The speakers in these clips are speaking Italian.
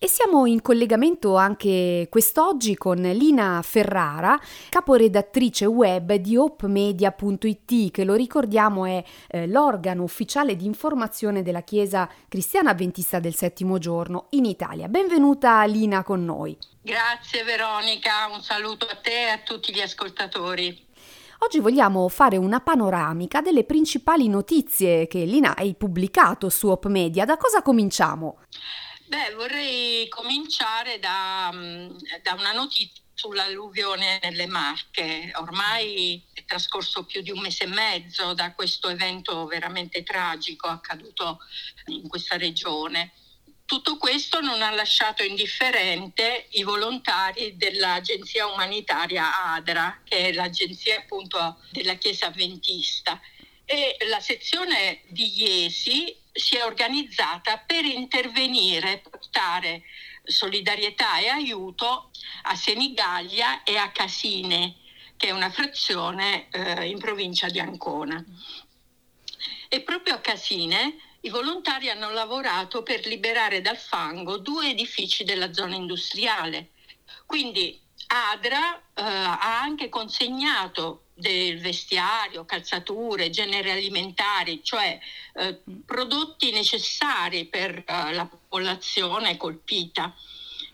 E siamo in collegamento anche quest'oggi con Lina Ferrara, caporedattrice web di opmedia.it, che lo ricordiamo è eh, l'organo ufficiale di informazione della Chiesa Cristiana Adventista del Settimo Giorno in Italia. Benvenuta Lina con noi. Grazie Veronica, un saluto a te e a tutti gli ascoltatori. Oggi vogliamo fare una panoramica delle principali notizie che Lina hai pubblicato su Op Media. Da cosa cominciamo? Beh, vorrei cominciare da, mm, da una notizia sull'alluvione nelle Marche. Ormai è trascorso più di un mese e mezzo da questo evento veramente tragico accaduto in questa regione. Tutto questo non ha lasciato indifferente i volontari dell'agenzia umanitaria ADRA, che è l'agenzia appunto della Chiesa Avventista. E la sezione di Iesi si è organizzata per intervenire, portare solidarietà e aiuto a Senigallia e a Casine, che è una frazione eh, in provincia di Ancona. E proprio a Casine i volontari hanno lavorato per liberare dal fango due edifici della zona industriale. Quindi Adra eh, ha anche consegnato del vestiario, calzature, generi alimentari, cioè eh, prodotti necessari per eh, la popolazione colpita.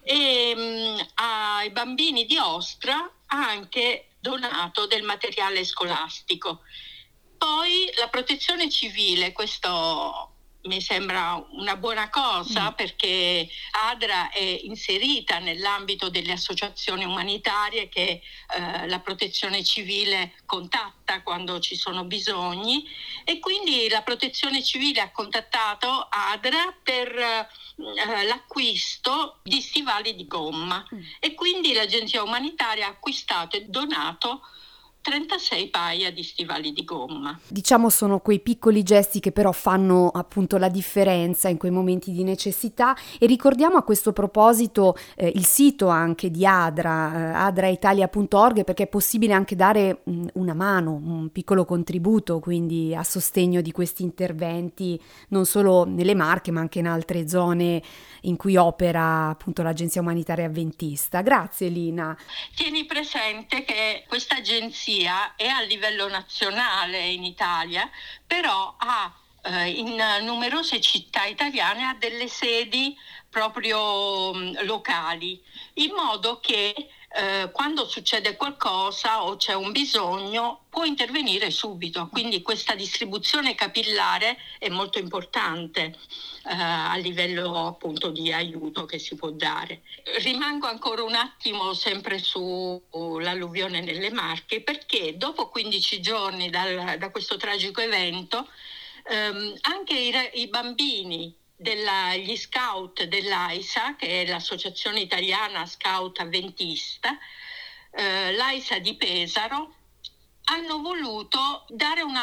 E mh, mm, ai bambini di Ostra ha anche donato del materiale scolastico. Poi la protezione civile, questo mi sembra una buona cosa mm. perché ADRA è inserita nell'ambito delle associazioni umanitarie che eh, la protezione civile contatta quando ci sono bisogni e quindi la protezione civile ha contattato ADRA per eh, l'acquisto di stivali di gomma mm. e quindi l'agenzia umanitaria ha acquistato e donato 36 paia di stivali di gomma. Diciamo sono quei piccoli gesti che però fanno appunto la differenza in quei momenti di necessità e ricordiamo a questo proposito eh, il sito anche di Adra, eh, adraitalia.org perché è possibile anche dare mh, una mano, un piccolo contributo quindi a sostegno di questi interventi non solo nelle Marche ma anche in altre zone in cui opera appunto l'Agenzia Umanitaria Avventista. Grazie Lina. Tieni presente che questa agenzia è a livello nazionale in Italia, però ha eh, in numerose città italiane ha delle sedi proprio mh, locali, in modo che eh, quando succede qualcosa o c'è un bisogno può intervenire subito. Quindi questa distribuzione capillare è molto importante eh, a livello appunto di aiuto che si può dare. Rimango ancora un attimo sempre sull'alluvione nelle Marche perché dopo 15 giorni dal, da questo tragico evento ehm, anche i, i bambini degli scout dell'AISA, che è l'Associazione Italiana Scout Avventista, eh, l'AISA di Pesaro, hanno voluto dare un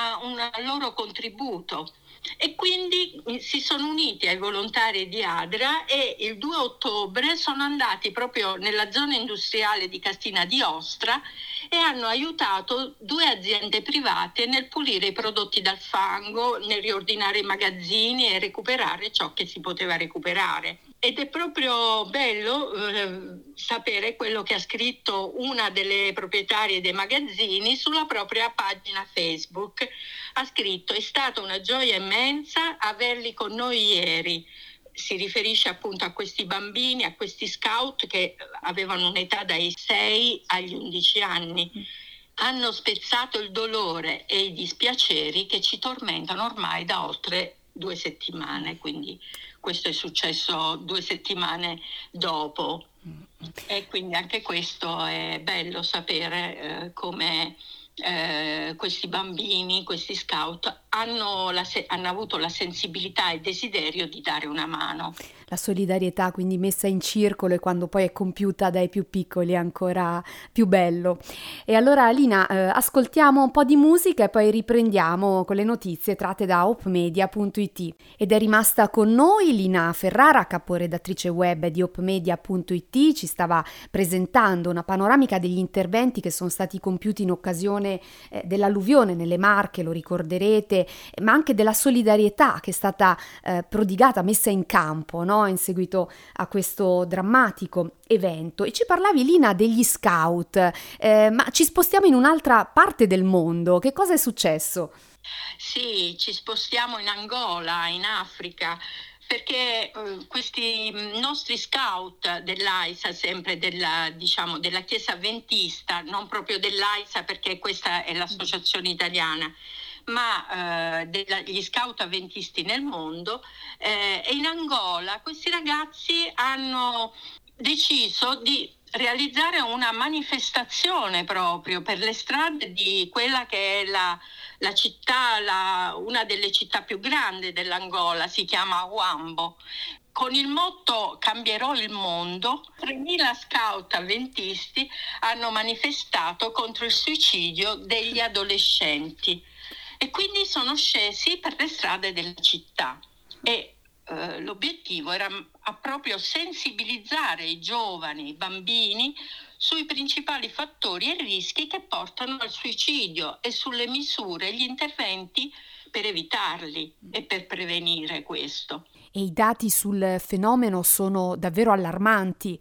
loro contributo e quindi si sono uniti ai volontari di Adra e il 2 ottobre sono andati proprio nella zona industriale di Castina di Ostra e hanno aiutato due aziende private nel pulire i prodotti dal fango, nel riordinare i magazzini e recuperare ciò che si poteva recuperare. Ed è proprio bello eh, sapere quello che ha scritto una delle proprietarie dei magazzini sulla propria pagina Facebook. Ha scritto: È stata una gioia immensa averli con noi ieri. Si riferisce appunto a questi bambini, a questi scout che avevano un'età dai 6 agli 11 anni. Hanno spezzato il dolore e i dispiaceri che ci tormentano ormai da oltre due settimane, quindi questo è successo due settimane dopo e quindi anche questo è bello sapere eh, come eh, questi bambini, questi scout hanno, la, hanno avuto la sensibilità e desiderio di dare una mano la solidarietà quindi messa in circolo e quando poi è compiuta dai più piccoli è ancora più bello. E allora Lina, eh, ascoltiamo un po' di musica e poi riprendiamo con le notizie tratte da opmedia.it. Ed è rimasta con noi Lina Ferrara, caporedattrice web di opmedia.it, ci stava presentando una panoramica degli interventi che sono stati compiuti in occasione eh, dell'alluvione nelle Marche, lo ricorderete, ma anche della solidarietà che è stata eh, prodigata, messa in campo no? in seguito a questo drammatico evento. E ci parlavi Lina degli scout, eh, ma ci spostiamo in un'altra parte del mondo, che cosa è successo? Sì, ci spostiamo in Angola, in Africa perché eh, questi nostri scout dell'AISA, sempre della, diciamo, della Chiesa Avventista, non proprio dell'AISA perché questa è l'associazione italiana, ma eh, degli scout avventisti nel mondo, eh, e in Angola questi ragazzi hanno deciso di realizzare una manifestazione proprio per le strade di quella che è la, la città, la, una delle città più grandi dell'Angola, si chiama Huambo. Con il motto Cambierò il mondo, 3.000 scout avventisti hanno manifestato contro il suicidio degli adolescenti e quindi sono scesi per le strade della città. E eh, l'obiettivo era proprio sensibilizzare i giovani, i bambini sui principali fattori e rischi che portano al suicidio e sulle misure e gli interventi per evitarli e per prevenire questo. E i dati sul fenomeno sono davvero allarmanti.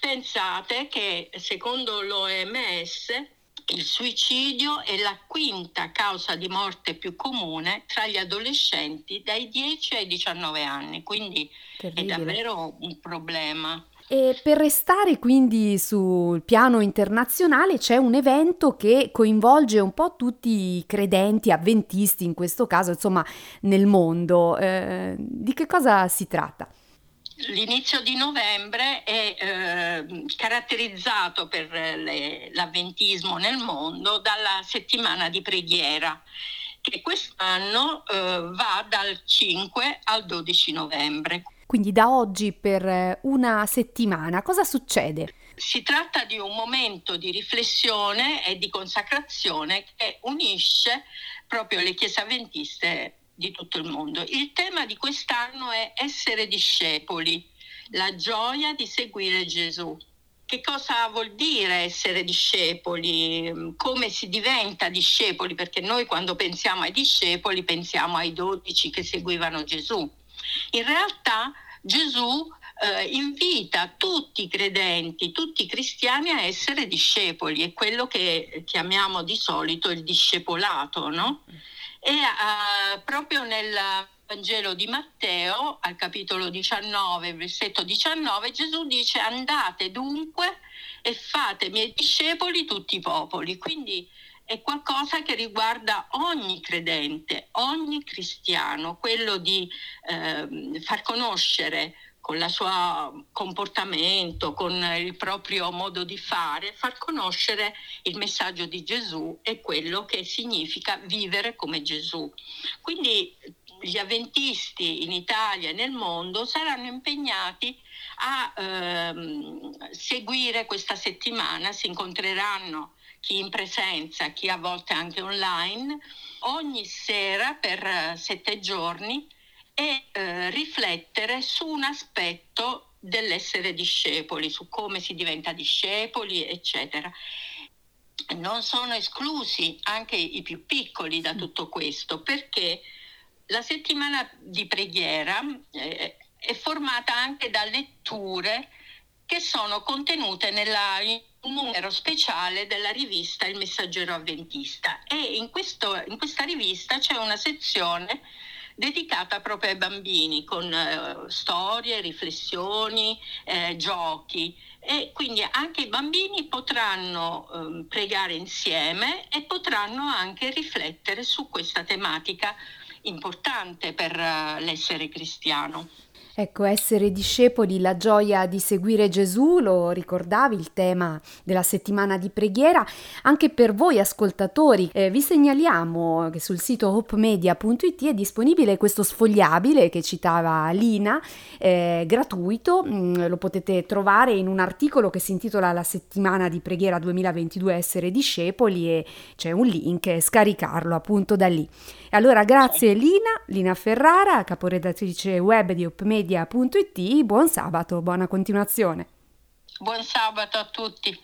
Pensate che secondo l'OMS il suicidio è la quinta causa di morte più comune tra gli adolescenti dai 10 ai 19 anni, quindi Terribile. è davvero un problema. E per restare quindi sul piano internazionale c'è un evento che coinvolge un po' tutti i credenti, avventisti in questo caso, insomma, nel mondo. Eh, di che cosa si tratta? L'inizio di novembre è eh, caratterizzato per le, l'avventismo nel mondo dalla settimana di preghiera che quest'anno eh, va dal 5 al 12 novembre. Quindi da oggi per una settimana cosa succede? Si tratta di un momento di riflessione e di consacrazione che unisce proprio le chiese avventiste di tutto il mondo. Il tema di quest'anno è essere discepoli, la gioia di seguire Gesù. Che cosa vuol dire essere discepoli? Come si diventa discepoli? Perché noi quando pensiamo ai discepoli pensiamo ai dodici che seguivano Gesù. In realtà Gesù eh, invita tutti i credenti, tutti i cristiani a essere discepoli, è quello che chiamiamo di solito il discepolato, no? E uh, proprio nel Vangelo di Matteo, al capitolo 19, versetto 19, Gesù dice andate dunque e fate miei discepoli tutti i popoli. Quindi è qualcosa che riguarda ogni credente, ogni cristiano, quello di eh, far conoscere con il suo comportamento, con il proprio modo di fare, far conoscere il messaggio di Gesù e quello che significa vivere come Gesù. Quindi gli avventisti in Italia e nel mondo saranno impegnati a ehm, seguire questa settimana, si incontreranno chi in presenza, chi a volte anche online, ogni sera per sette giorni e eh, riflettere su un aspetto dell'essere discepoli, su come si diventa discepoli, eccetera. Non sono esclusi anche i più piccoli da tutto questo, perché la settimana di preghiera eh, è formata anche da letture che sono contenute nella, in un numero speciale della rivista Il Messaggero Avventista e in, questo, in questa rivista c'è una sezione dedicata proprio ai bambini con eh, storie, riflessioni, eh, giochi e quindi anche i bambini potranno eh, pregare insieme e potranno anche riflettere su questa tematica importante per eh, l'essere cristiano. Ecco, essere discepoli, la gioia di seguire Gesù, lo ricordavi, il tema della settimana di preghiera. Anche per voi ascoltatori eh, vi segnaliamo che sul sito hopemedia.it è disponibile questo sfogliabile che citava Lina, eh, gratuito, mm, lo potete trovare in un articolo che si intitola La settimana di preghiera 2022 essere discepoli e c'è un link, scaricarlo appunto da lì. Allora grazie Lina, Lina Ferrara, caporedattrice web di opmedia.it, buon sabato, buona continuazione. Buon sabato a tutti.